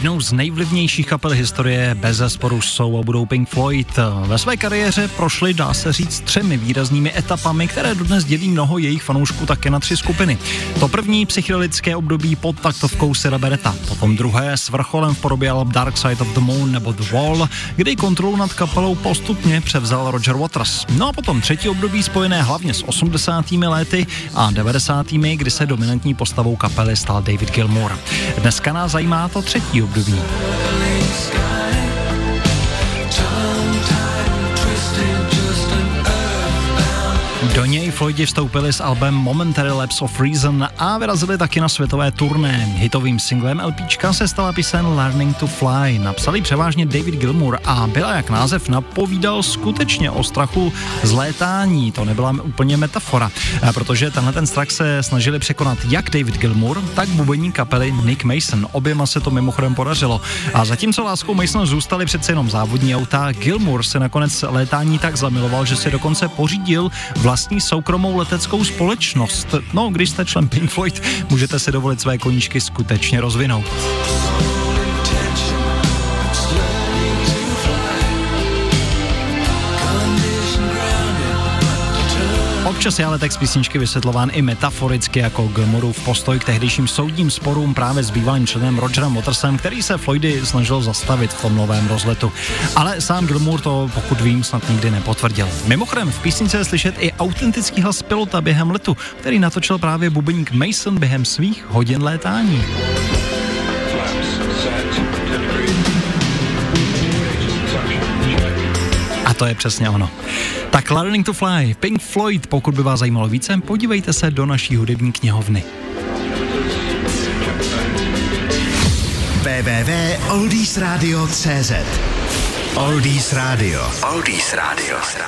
Jednou z nejvlivnějších kapel historie bez zesporu jsou a budou Pink Floyd. Ve své kariéře prošli, dá se říct, třemi výraznými etapami, které dodnes dělí mnoho jejich fanoušků také na tři skupiny. To první psychedelické období pod taktovkou Sira Beretta, potom druhé s vrcholem v podobě alb Dark Side of the Moon nebo The Wall, kdy kontrolu nad kapelou postupně převzal Roger Waters. No a potom třetí období spojené hlavně s 80. lety a 90. kdy se dominantní postavou kapely stal David Gilmour. Dneska nás zajímá to třetí období. Do něj Floydi vstoupili s albem Momentary Lapse of Reason a vyrazili taky na světové turné. Hitovým singlem LPčka se stala píseň Learning to Fly. Napsali převážně David Gilmour a byla, jak název napovídal, skutečně o strachu z létání. To nebyla úplně metafora, protože tenhle ten strach se snažili překonat jak David Gilmour, tak bubeník kapely Nick Mason. Oběma se to mimochodem podařilo. A zatímco láskou Mason zůstali přece jenom závodní auta, Gilmour se nakonec létání tak zamiloval, že si dokonce pořídil vlastní soukromou leteckou společnost. No, když jste člen Pink Floyd, můžete si dovolit své koníčky skutečně rozvinout. Občas je ale text písničky vysvětlován i metaforicky jako Gilmourův postoj k tehdejším soudním sporům právě s bývalým členem Rogerem Watersem, který se Floydy snažil zastavit v tom novém rozletu. Ale sám Gilmour to, pokud vím, snad nikdy nepotvrdil. Mimochodem, v písničce je slyšet i autentický hlas pilota během letu, který natočil právě bubeník Mason během svých hodin létání. To je přesně ono. Tak Learning to Fly, Pink Floyd, pokud by vás zajímalo více, podívejte se do naší hudební knihovny. www.oldiesradio.cz Oldies Radio. Oldies Radio.